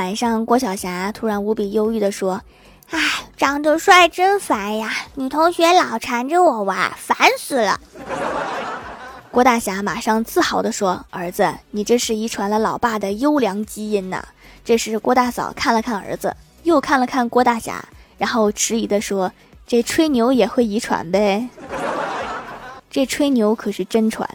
晚上，郭晓霞突然无比忧郁地说：“哎，长得帅真烦呀，女同学老缠着我玩，烦死了。”郭大侠马上自豪地说：“儿子，你这是遗传了老爸的优良基因呐。”这时，郭大嫂看了看儿子，又看了看郭大侠，然后迟疑地说：“这吹牛也会遗传呗？这吹牛可是真传。”